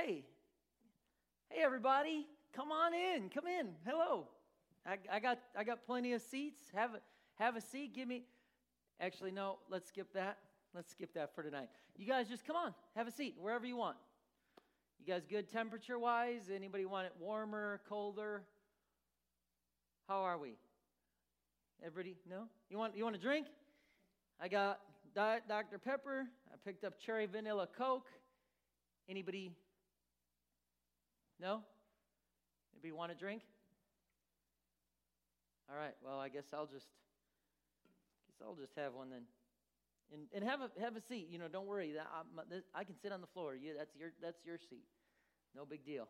Hey, hey, everybody, come on in. Come in. Hello. I, I got I got plenty of seats. Have a have a seat. Give me. Actually, no. Let's skip that. Let's skip that for tonight. You guys just come on. Have a seat wherever you want. You guys good temperature wise? Anybody want it warmer, colder? How are we? Everybody? No? You want you want a drink? I got Diet Dr. Pepper. I picked up cherry vanilla Coke. Anybody? No? Anybody want a drink? All right. Well, I guess I'll just guess I'll just have one then. And, and have a have a seat. You know, don't worry. I, I can sit on the floor. You, that's your that's your seat. No big deal.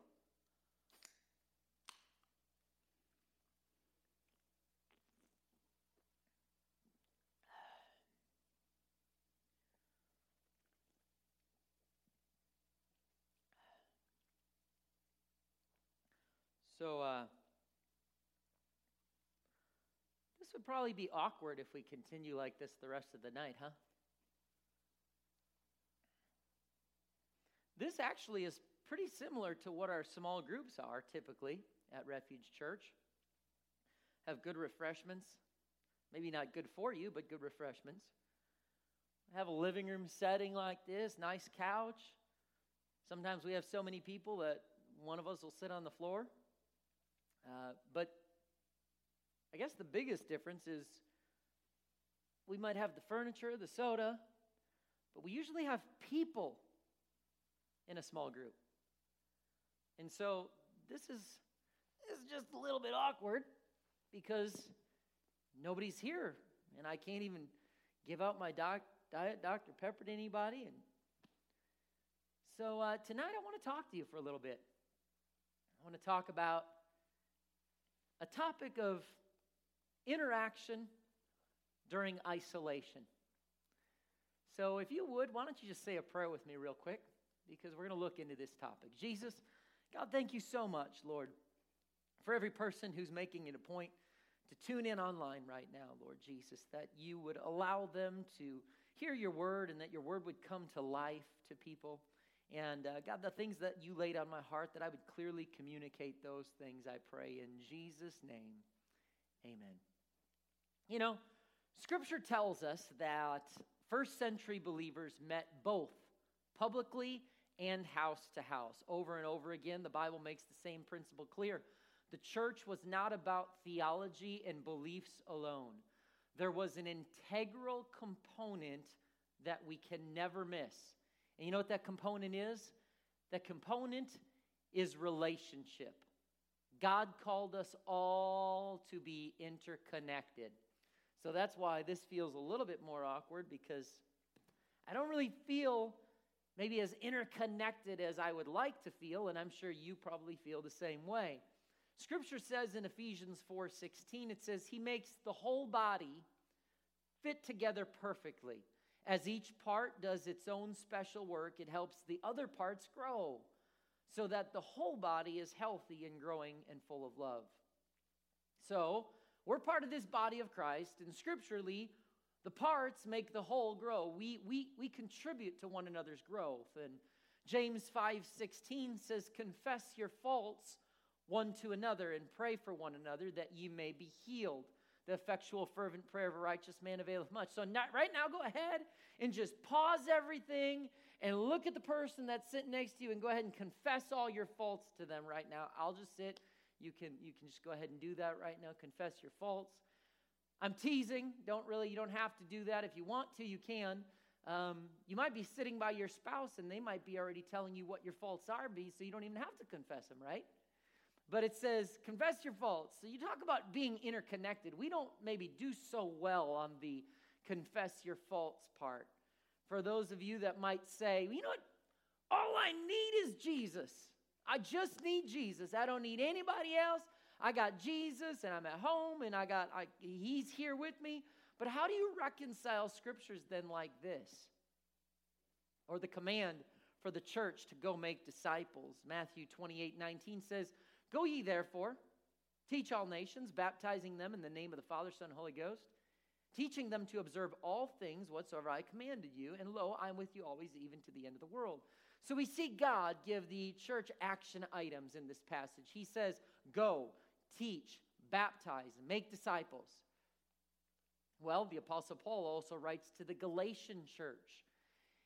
So, uh, this would probably be awkward if we continue like this the rest of the night, huh? This actually is pretty similar to what our small groups are typically at Refuge Church. Have good refreshments. Maybe not good for you, but good refreshments. Have a living room setting like this, nice couch. Sometimes we have so many people that one of us will sit on the floor. Uh, but I guess the biggest difference is we might have the furniture, the soda, but we usually have people in a small group. And so this is, this is just a little bit awkward because nobody's here and I can't even give out my doc, diet Dr. Pepper to anybody. And so uh, tonight I want to talk to you for a little bit. I want to talk about a topic of interaction during isolation. So, if you would, why don't you just say a prayer with me, real quick, because we're going to look into this topic. Jesus, God, thank you so much, Lord, for every person who's making it a point to tune in online right now, Lord Jesus, that you would allow them to hear your word and that your word would come to life to people. And uh, God, the things that you laid on my heart, that I would clearly communicate those things, I pray in Jesus' name. Amen. You know, Scripture tells us that first century believers met both publicly and house to house. Over and over again, the Bible makes the same principle clear. The church was not about theology and beliefs alone, there was an integral component that we can never miss. And you know what that component is? That component is relationship. God called us all to be interconnected. So that's why this feels a little bit more awkward because I don't really feel maybe as interconnected as I would like to feel, and I'm sure you probably feel the same way. Scripture says in Ephesians 4:16 it says he makes the whole body fit together perfectly. As each part does its own special work, it helps the other parts grow so that the whole body is healthy and growing and full of love. So, we're part of this body of Christ, and scripturally, the parts make the whole grow. We, we, we contribute to one another's growth. And James 5:16 says, Confess your faults one to another and pray for one another that ye may be healed. The effectual, fervent prayer of a righteous man availeth much. So, not, right now, go ahead and just pause everything and look at the person that's sitting next to you and go ahead and confess all your faults to them right now. I'll just sit. You can, you can just go ahead and do that right now. Confess your faults. I'm teasing. Don't really, you don't have to do that. If you want to, you can. Um, you might be sitting by your spouse and they might be already telling you what your faults are, be so you don't even have to confess them, right? But it says, confess your faults. So you talk about being interconnected. We don't maybe do so well on the confess your faults part. For those of you that might say, you know what? All I need is Jesus. I just need Jesus. I don't need anybody else. I got Jesus and I'm at home and I got I, he's here with me. But how do you reconcile scriptures then like this? Or the command for the church to go make disciples. Matthew 28 19 says, Go ye therefore, teach all nations, baptizing them in the name of the Father, Son, and Holy Ghost, teaching them to observe all things whatsoever I commanded you, and lo, I am with you always, even to the end of the world. So we see God give the church action items in this passage. He says, Go, teach, baptize, make disciples. Well, the Apostle Paul also writes to the Galatian church.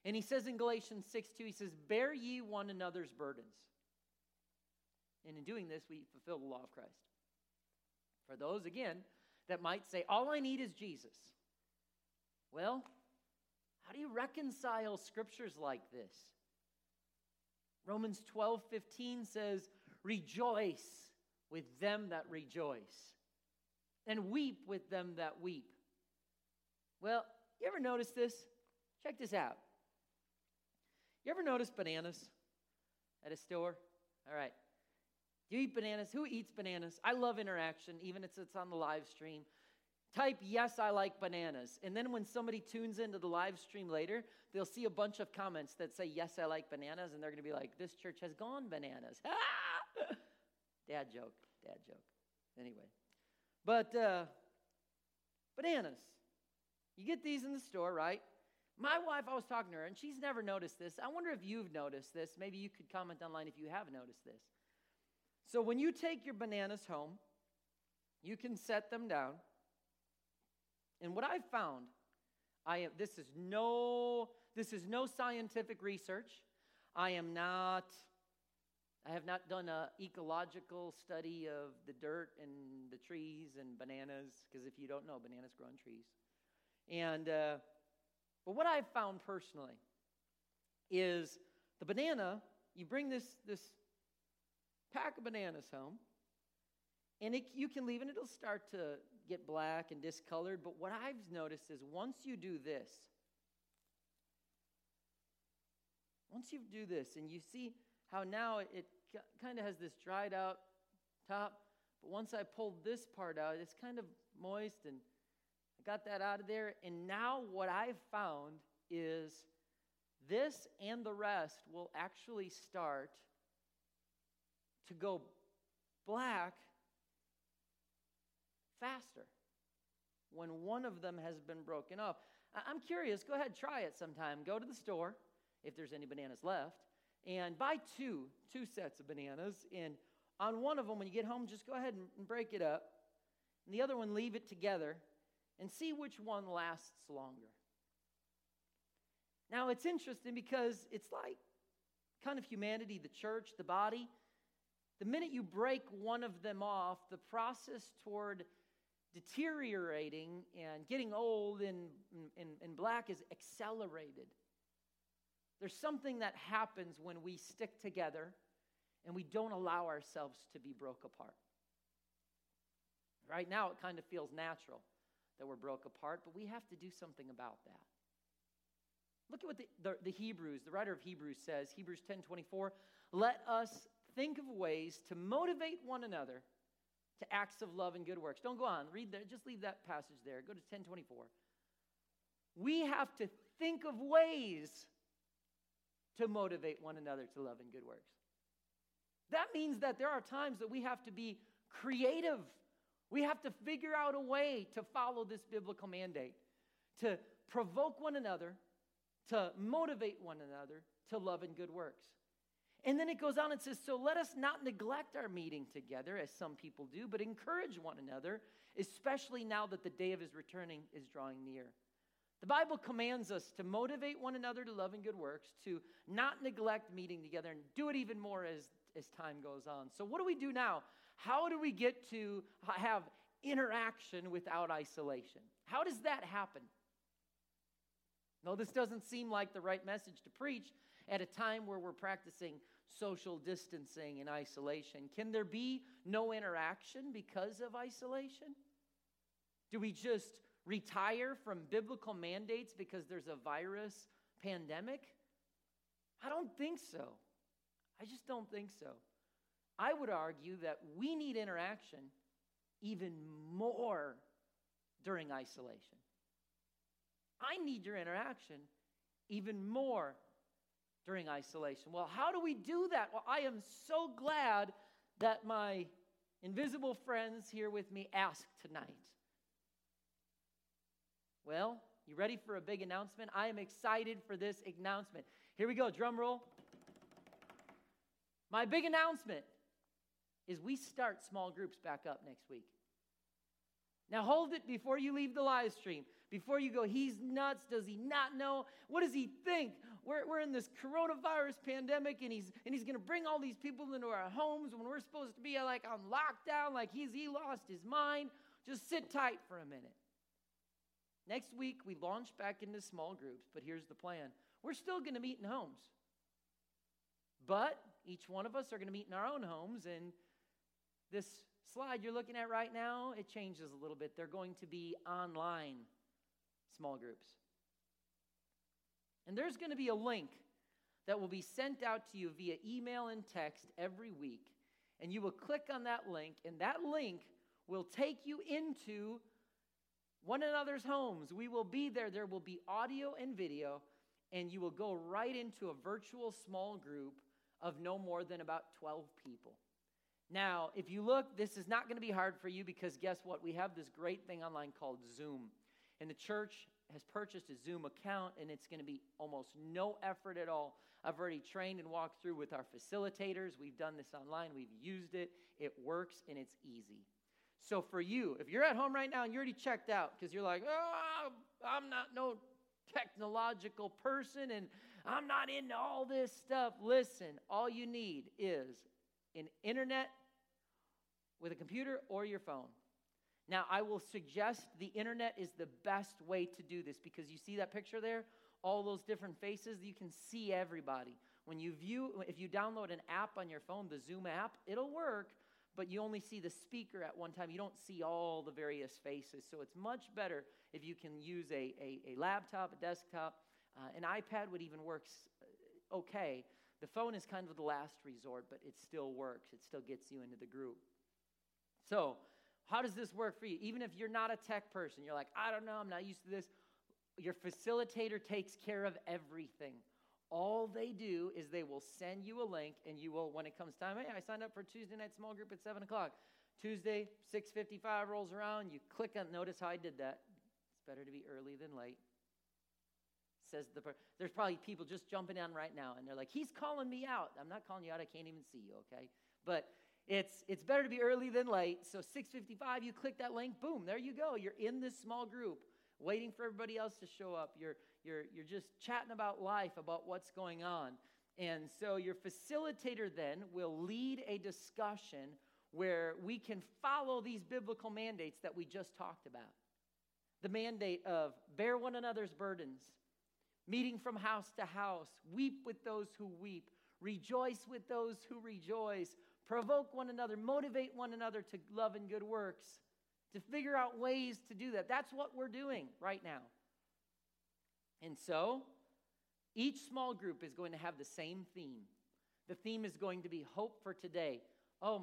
And he says in Galatians 6 2, he says, Bear ye one another's burdens. And in doing this, we fulfill the law of Christ. For those, again, that might say, All I need is Jesus. Well, how do you reconcile scriptures like this? Romans 12 15 says, Rejoice with them that rejoice, and weep with them that weep. Well, you ever notice this? Check this out. You ever notice bananas at a store? All right. You eat bananas? Who eats bananas? I love interaction, even if it's on the live stream. Type, yes, I like bananas. And then when somebody tunes into the live stream later, they'll see a bunch of comments that say, yes, I like bananas. And they're going to be like, this church has gone bananas. dad joke, dad joke. Anyway. But uh, bananas. You get these in the store, right? My wife, I was talking to her, and she's never noticed this. I wonder if you've noticed this. Maybe you could comment online if you have noticed this. So when you take your bananas home, you can set them down. And what I've found, I am, this is no this is no scientific research. I am not I have not done an ecological study of the dirt and the trees and bananas because if you don't know, bananas grow on trees. And uh, but what I've found personally is the banana. You bring this this pack of bananas home, and it, you can leave and it'll start to get black and discolored. But what I've noticed is once you do this, once you do this, and you see how now it kind of has this dried out top, but once I pulled this part out, it's kind of moist, and I got that out of there. And now what I've found is this and the rest will actually start to go black faster when one of them has been broken off. I'm curious, go ahead, try it sometime. Go to the store if there's any bananas left and buy two, two sets of bananas. And on one of them, when you get home, just go ahead and break it up. And the other one, leave it together and see which one lasts longer. Now, it's interesting because it's like kind of humanity, the church, the body. The minute you break one of them off, the process toward deteriorating and getting old and, and black is accelerated. There's something that happens when we stick together and we don't allow ourselves to be broke apart. Right now, it kind of feels natural that we're broke apart, but we have to do something about that. Look at what the, the, the Hebrews, the writer of Hebrews says, Hebrews 10 24, let us think of ways to motivate one another to acts of love and good works. Don't go on. Read there. Just leave that passage there. Go to 1024. We have to think of ways to motivate one another to love and good works. That means that there are times that we have to be creative. We have to figure out a way to follow this biblical mandate, to provoke one another, to motivate one another to love and good works. And then it goes on and says, So let us not neglect our meeting together, as some people do, but encourage one another, especially now that the day of his returning is drawing near. The Bible commands us to motivate one another to love and good works, to not neglect meeting together, and do it even more as, as time goes on. So, what do we do now? How do we get to have interaction without isolation? How does that happen? No, this doesn't seem like the right message to preach at a time where we're practicing social distancing and isolation? Can there be no interaction because of isolation? Do we just retire from biblical mandates because there's a virus pandemic? I don't think so. I just don't think so. I would argue that we need interaction even more during isolation. I need your interaction even more during isolation. Well, how do we do that? Well, I am so glad that my invisible friends here with me asked tonight. Well, you ready for a big announcement? I am excited for this announcement. Here we go, drum roll. My big announcement is we start small groups back up next week. Now hold it before you leave the live stream. Before you go, he's nuts. Does he not know? What does he think? We're, we're in this coronavirus pandemic and he's and he's gonna bring all these people into our homes when we're supposed to be like on lockdown, like he's he lost his mind. Just sit tight for a minute. Next week we launch back into small groups, but here's the plan. We're still gonna meet in homes. But each one of us are gonna meet in our own homes and this slide you're looking at right now, it changes a little bit. They're going to be online small groups. And there's going to be a link that will be sent out to you via email and text every week. And you will click on that link, and that link will take you into one another's homes. We will be there. There will be audio and video, and you will go right into a virtual small group of no more than about 12 people. Now, if you look, this is not going to be hard for you because guess what? We have this great thing online called Zoom. And the church has purchased a Zoom account, and it's going to be almost no effort at all. I've already trained and walked through with our facilitators. We've done this online, we've used it, it works, and it's easy. So, for you, if you're at home right now and you're already checked out because you're like, oh, I'm not no technological person and I'm not into all this stuff, listen, all you need is an internet with a computer or your phone. Now, I will suggest the internet is the best way to do this because you see that picture there? All those different faces, you can see everybody. When you view, if you download an app on your phone, the Zoom app, it'll work, but you only see the speaker at one time. You don't see all the various faces. So it's much better if you can use a, a, a laptop, a desktop. Uh, an iPad would even work uh, okay. The phone is kind of the last resort, but it still works. It still gets you into the group. So, how does this work for you? Even if you're not a tech person, you're like, I don't know, I'm not used to this. Your facilitator takes care of everything. All they do is they will send you a link, and you will, when it comes time, hey, I signed up for Tuesday night small group at 7 o'clock. Tuesday, 6.55 rolls around, you click on, notice how I did that. It's better to be early than late. Says the, there's probably people just jumping on right now, and they're like, he's calling me out. I'm not calling you out, I can't even see you, okay? But it's, it's better to be early than late. So 655, you click that link, boom, there you go. You're in this small group, waiting for everybody else to show up. You're, you're, you're just chatting about life, about what's going on. And so your facilitator then will lead a discussion where we can follow these biblical mandates that we just talked about. The mandate of bear one another's burdens, meeting from house to house, weep with those who weep, rejoice with those who rejoice, provoke one another, motivate one another to love and good works, to figure out ways to do that. That's what we're doing right now. And so, each small group is going to have the same theme. The theme is going to be hope for today. Oh,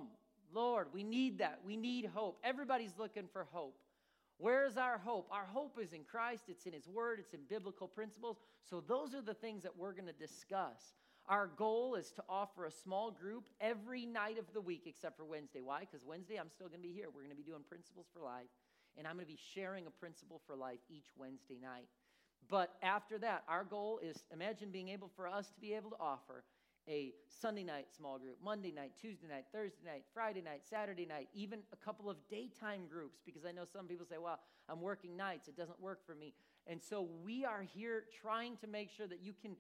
Lord, we need that. We need hope. Everybody's looking for hope. Where is our hope? Our hope is in Christ, it's in His Word, it's in biblical principles. So, those are the things that we're going to discuss. Our goal is to offer a small group every night of the week except for Wednesday. Why? Because Wednesday I'm still going to be here. We're going to be doing Principles for Life, and I'm going to be sharing a principle for life each Wednesday night. But after that, our goal is imagine being able for us to be able to offer a Sunday night small group, Monday night, Tuesday night, Thursday night, Friday night, Saturday night, even a couple of daytime groups, because I know some people say, well, I'm working nights, it doesn't work for me. And so we are here trying to make sure that you can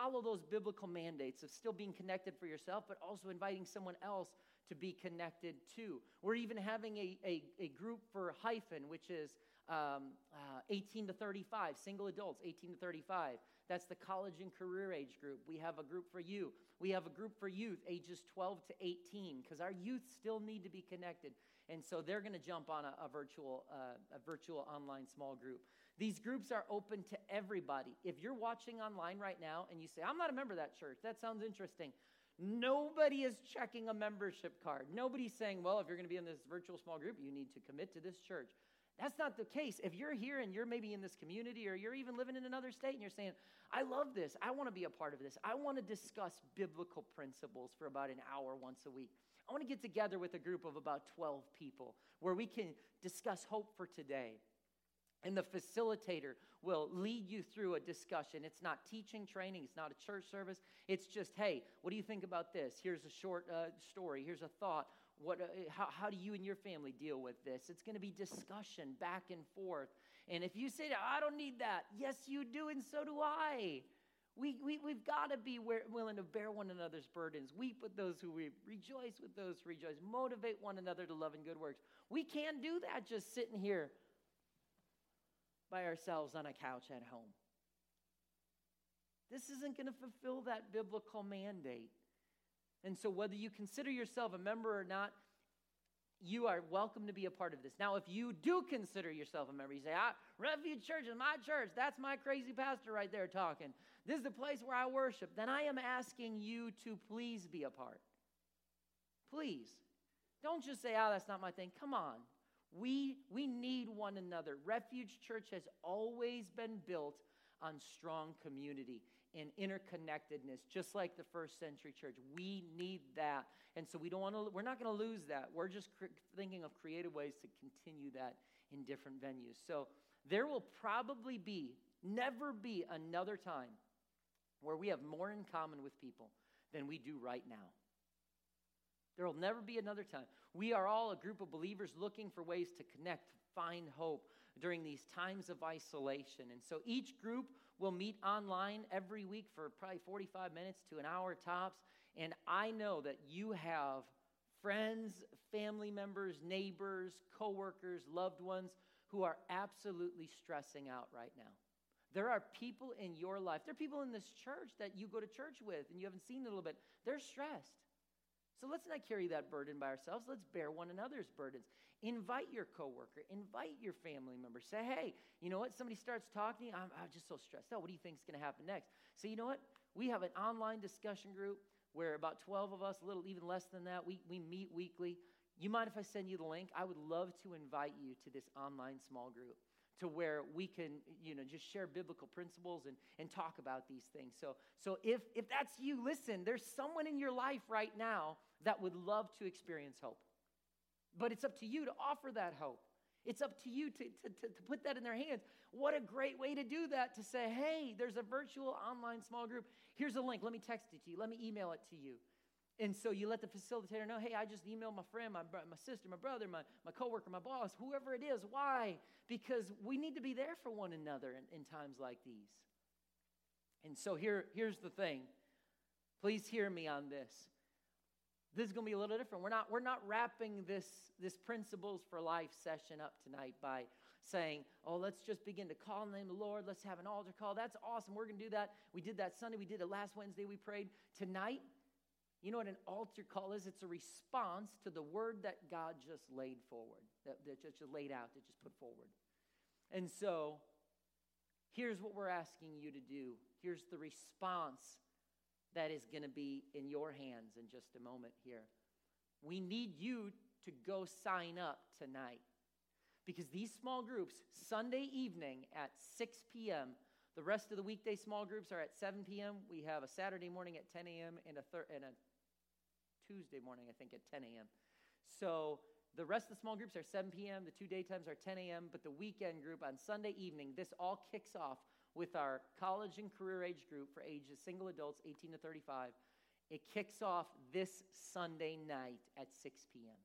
follow those biblical mandates of still being connected for yourself, but also inviting someone else to be connected to. We're even having a, a, a group for hyphen, which is um, uh, 18 to 35, single adults, 18 to 35. That's the college and career age group. We have a group for you. We have a group for youth, ages 12 to 18, because our youth still need to be connected. And so they're going to jump on a, a virtual, uh, a virtual online small group. These groups are open to everybody. If you're watching online right now and you say, I'm not a member of that church, that sounds interesting. Nobody is checking a membership card. Nobody's saying, well, if you're going to be in this virtual small group, you need to commit to this church. That's not the case. If you're here and you're maybe in this community or you're even living in another state and you're saying, I love this, I want to be a part of this, I want to discuss biblical principles for about an hour once a week. I want to get together with a group of about 12 people where we can discuss hope for today And the facilitator will lead you through a discussion. It's not teaching, training, it's not a church service. It's just, hey, what do you think about this? Here's a short uh, story, here's a thought. What, uh, how, how do you and your family deal with this? It's going to be discussion back and forth. And if you say, I don't need that, yes, you do, and so do I. We, we, we've got to be willing to bear one another's burdens, weep with those who weep, rejoice with those who rejoice, motivate one another to love and good works. We can't do that just sitting here by ourselves on a couch at home. This isn't going to fulfill that biblical mandate. And so, whether you consider yourself a member or not, you are welcome to be a part of this. Now, if you do consider yourself a member, you say, ah, Refuge Church is my church. That's my crazy pastor right there talking. This is the place where I worship. Then I am asking you to please be a part. Please. Don't just say, oh, that's not my thing. Come on. We, we need one another. Refuge Church has always been built on strong community and interconnectedness, just like the first century church. We need that. And so we don't want to, we're not going to lose that. We're just cr- thinking of creative ways to continue that in different venues. So there will probably be, never be another time where we have more in common with people than we do right now. There will never be another time. We are all a group of believers looking for ways to connect, find hope during these times of isolation. And so each group will meet online every week for probably 45 minutes to an hour tops. And I know that you have friends, family members, neighbors, coworkers, loved ones who are absolutely stressing out right now. There are people in your life, there are people in this church that you go to church with and you haven't seen in a little bit. They're stressed. So let's not carry that burden by ourselves. Let's bear one another's burdens. Invite your coworker, invite your family member. Say, hey, you know what? Somebody starts talking, I'm, I'm just so stressed out. What do you think is going to happen next? So, you know what? We have an online discussion group where about 12 of us, a little even less than that, we, we meet weekly. You mind if I send you the link? I would love to invite you to this online small group to where we can you know just share biblical principles and, and talk about these things so so if if that's you listen there's someone in your life right now that would love to experience hope but it's up to you to offer that hope it's up to you to, to, to, to put that in their hands what a great way to do that to say hey there's a virtual online small group here's a link let me text it to you let me email it to you and so you let the facilitator know, hey, I just emailed my friend, my, my sister, my brother, my, my coworker, my boss, whoever it is. Why? Because we need to be there for one another in, in times like these. And so here, here's the thing. Please hear me on this. This is going to be a little different. We're not, we're not wrapping this, this principles for life session up tonight by saying, oh, let's just begin to call in the name of the Lord. Let's have an altar call. That's awesome. We're going to do that. We did that Sunday. We did it last Wednesday. We prayed. Tonight, you know what an altar call is? It's a response to the word that God just laid forward, that, that just laid out, that just put forward. And so, here's what we're asking you to do. Here's the response that is going to be in your hands in just a moment here. We need you to go sign up tonight because these small groups, Sunday evening at 6 p.m., the rest of the weekday small groups are at 7 p.m. We have a Saturday morning at 10 a.m. and a, thir- and a Tuesday morning, I think, at 10 a.m. So the rest of the small groups are 7 p.m., the two daytimes are 10 a.m., but the weekend group on Sunday evening, this all kicks off with our college and career age group for ages single adults 18 to 35. It kicks off this Sunday night at 6 p.m.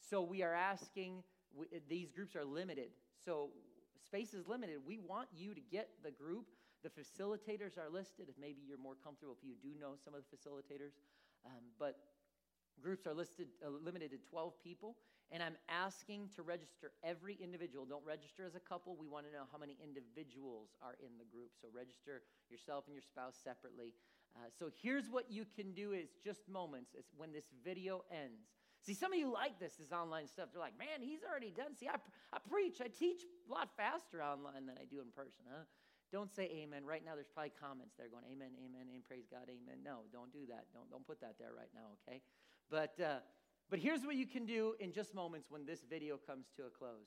So we are asking, we, these groups are limited. So space is limited. We want you to get the group. The facilitators are listed. If maybe you're more comfortable, if you do know some of the facilitators, um, but groups are listed uh, limited to 12 people. And I'm asking to register every individual. Don't register as a couple. We want to know how many individuals are in the group. So register yourself and your spouse separately. Uh, so here's what you can do is just moments is when this video ends See, some of you like this, this online stuff. They're like, man, he's already done. See, I, I preach, I teach a lot faster online than I do in person, huh? Don't say amen. Right now, there's probably comments there going, amen, amen, and praise God, amen. No, don't do that. Don't, don't put that there right now, okay? But, uh, but here's what you can do in just moments when this video comes to a close.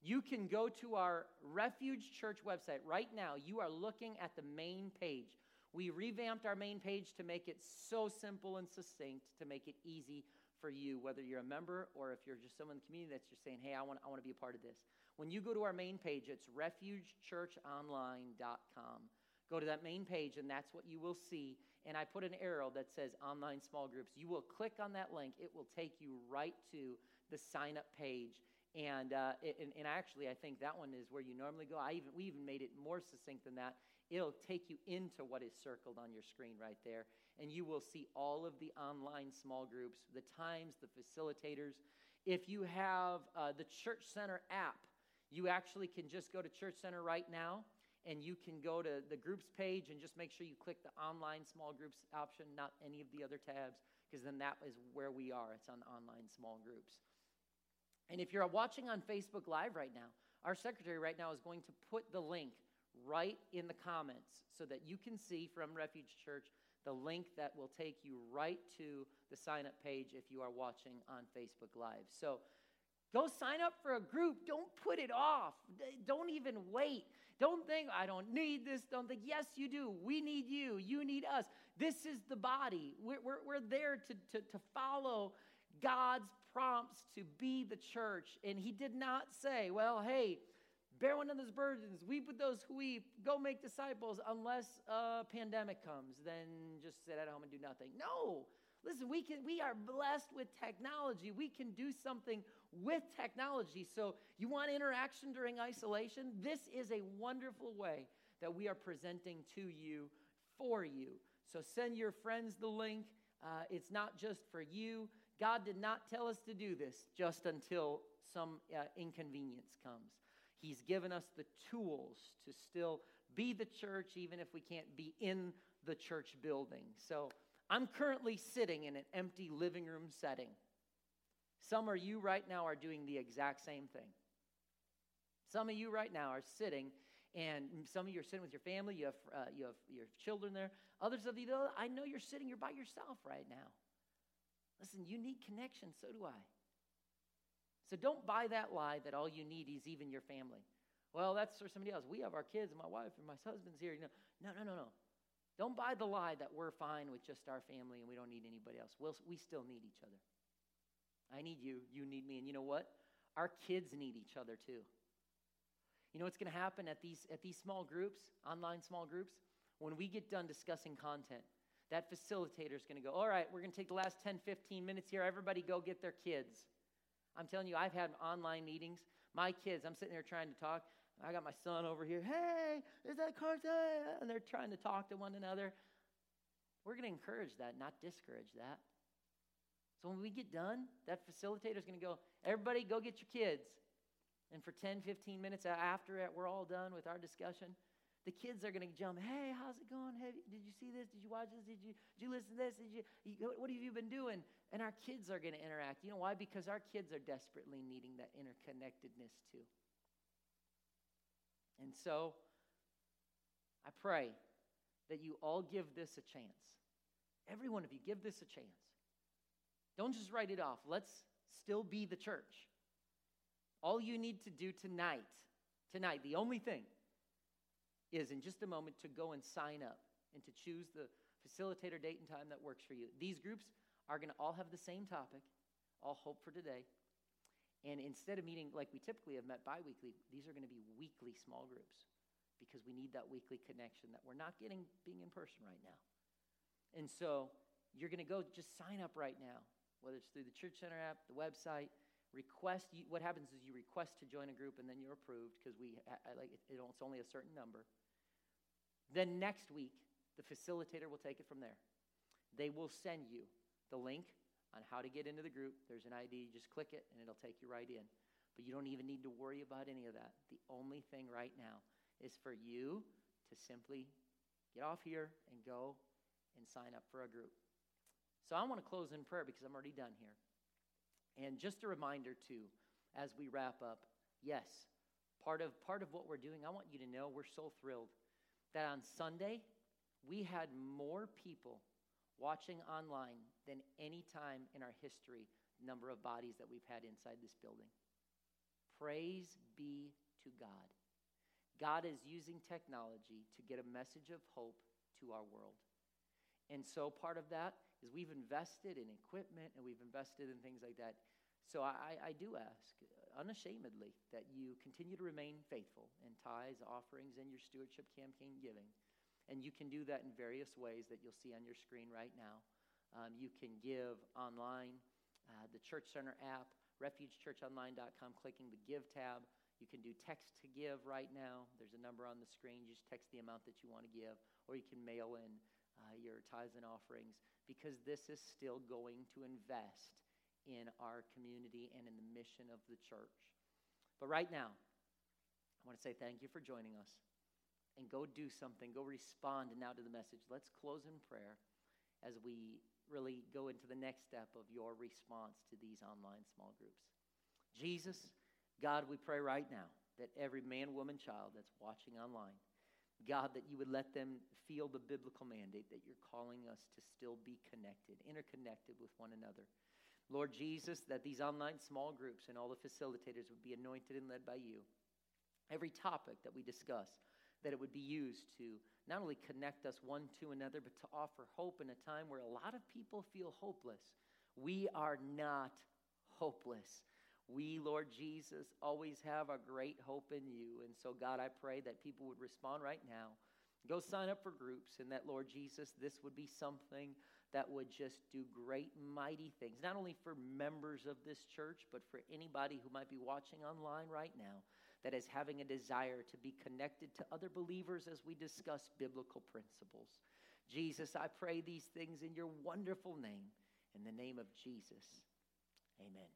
You can go to our Refuge Church website. Right now, you are looking at the main page. We revamped our main page to make it so simple and succinct, to make it easy for you, whether you're a member or if you're just someone in the community that's just saying, hey, I want, I want to be a part of this. When you go to our main page, it's refugechurchonline.com. Go to that main page, and that's what you will see. And I put an arrow that says online small groups. You will click on that link, it will take you right to the sign up page. And, uh, and, and actually, I think that one is where you normally go. I even, we even made it more succinct than that. It'll take you into what is circled on your screen right there. And you will see all of the online small groups, the times, the facilitators. If you have uh, the Church Center app, you actually can just go to Church Center right now and you can go to the groups page and just make sure you click the online small groups option, not any of the other tabs, because then that is where we are. It's on online small groups. And if you're watching on Facebook Live right now, our secretary right now is going to put the link right in the comments so that you can see from Refuge Church the link that will take you right to the sign up page if you are watching on Facebook Live. So go sign up for a group. Don't put it off. Don't even wait. Don't think, I don't need this. Don't think, yes, you do. We need you. You need us. This is the body. We're, we're, we're there to, to, to follow God's prompts to be the church. And He did not say, well, hey, bear one another's burdens, weep with those who weep, go make disciples, unless a pandemic comes, then just sit at home and do nothing. No. Listen, we can we are blessed with technology. We can do something with technology. So, you want interaction during isolation? This is a wonderful way that we are presenting to you for you. So, send your friends the link. Uh, it's not just for you. God did not tell us to do this just until some uh, inconvenience comes. He's given us the tools to still be the church, even if we can't be in the church building. So, I'm currently sitting in an empty living room setting. Some of you right now are doing the exact same thing. Some of you right now are sitting, and some of you are sitting with your family. You have, uh, you have your children there. Others of you, though, I know you're sitting, you're by yourself right now. Listen, you need connection, so do I. So don't buy that lie that all you need is even your family. Well, that's for somebody else. We have our kids and my wife and my husband's here. You know, no, no, no, no. Don't buy the lie that we're fine with just our family and we don't need anybody else. We'll, we still need each other. I need you, you need me. And you know what? Our kids need each other too. You know what's going to happen at these, at these small groups, online small groups? When we get done discussing content, that facilitator is going to go, All right, we're going to take the last 10, 15 minutes here. Everybody go get their kids. I'm telling you, I've had online meetings. My kids, I'm sitting there trying to talk. I got my son over here. Hey, is that Carson? And they're trying to talk to one another. We're going to encourage that, not discourage that. So when we get done, that facilitator is going to go, everybody go get your kids. And for 10, 15 minutes after it, we're all done with our discussion. The kids are going to jump, hey, how's it going? Did you see this? Did you watch this? Did you, did you listen to this? Did you, what have you been doing? And our kids are going to interact. You know why? Because our kids are desperately needing that interconnectedness too. And so I pray that you all give this a chance. Every one of you, give this a chance. Don't just write it off. Let's still be the church. All you need to do tonight, tonight, the only thing is in just a moment to go and sign up and to choose the facilitator date and time that works for you. These groups are going to all have the same topic, all hope for today. And instead of meeting like we typically have met bi weekly, these are going to be weekly small groups because we need that weekly connection that we're not getting being in person right now. And so you're going to go just sign up right now whether it's through the Church Center app, the website. Request. You, what happens is you request to join a group, and then you're approved because we like it, it's only a certain number. Then next week, the facilitator will take it from there. They will send you the link on how to get into the group. There's an ID. You just click it, and it'll take you right in. But you don't even need to worry about any of that. The only thing right now is for you to simply get off here and go and sign up for a group. So I want to close in prayer because I'm already done here. And just a reminder, too, as we wrap up yes, part of, part of what we're doing, I want you to know we're so thrilled that on Sunday, we had more people watching online than any time in our history, number of bodies that we've had inside this building. Praise be to God. God is using technology to get a message of hope to our world. And so part of that is we've invested in equipment and we've invested in things like that. So I, I do ask unashamedly that you continue to remain faithful in tithes, offerings, and your stewardship campaign giving. And you can do that in various ways that you'll see on your screen right now. Um, you can give online, uh, the Church Center app, refugechurchonline.com, clicking the Give tab. You can do text to give right now. There's a number on the screen. You just text the amount that you want to give, or you can mail in uh, your tithes and offerings because this is still going to invest in our community and in the mission of the church. But right now, I want to say thank you for joining us and go do something. Go respond now to the message. Let's close in prayer as we really go into the next step of your response to these online small groups. Jesus, God, we pray right now that every man, woman, child that's watching online, God, that you would let them feel the biblical mandate that you're calling us to still be connected, interconnected with one another. Lord Jesus, that these online small groups and all the facilitators would be anointed and led by you. Every topic that we discuss, that it would be used to not only connect us one to another, but to offer hope in a time where a lot of people feel hopeless. We are not hopeless. We, Lord Jesus, always have a great hope in you. And so, God, I pray that people would respond right now. Go sign up for groups, and that, Lord Jesus, this would be something that would just do great, mighty things, not only for members of this church, but for anybody who might be watching online right now that is having a desire to be connected to other believers as we discuss biblical principles. Jesus, I pray these things in your wonderful name. In the name of Jesus, amen.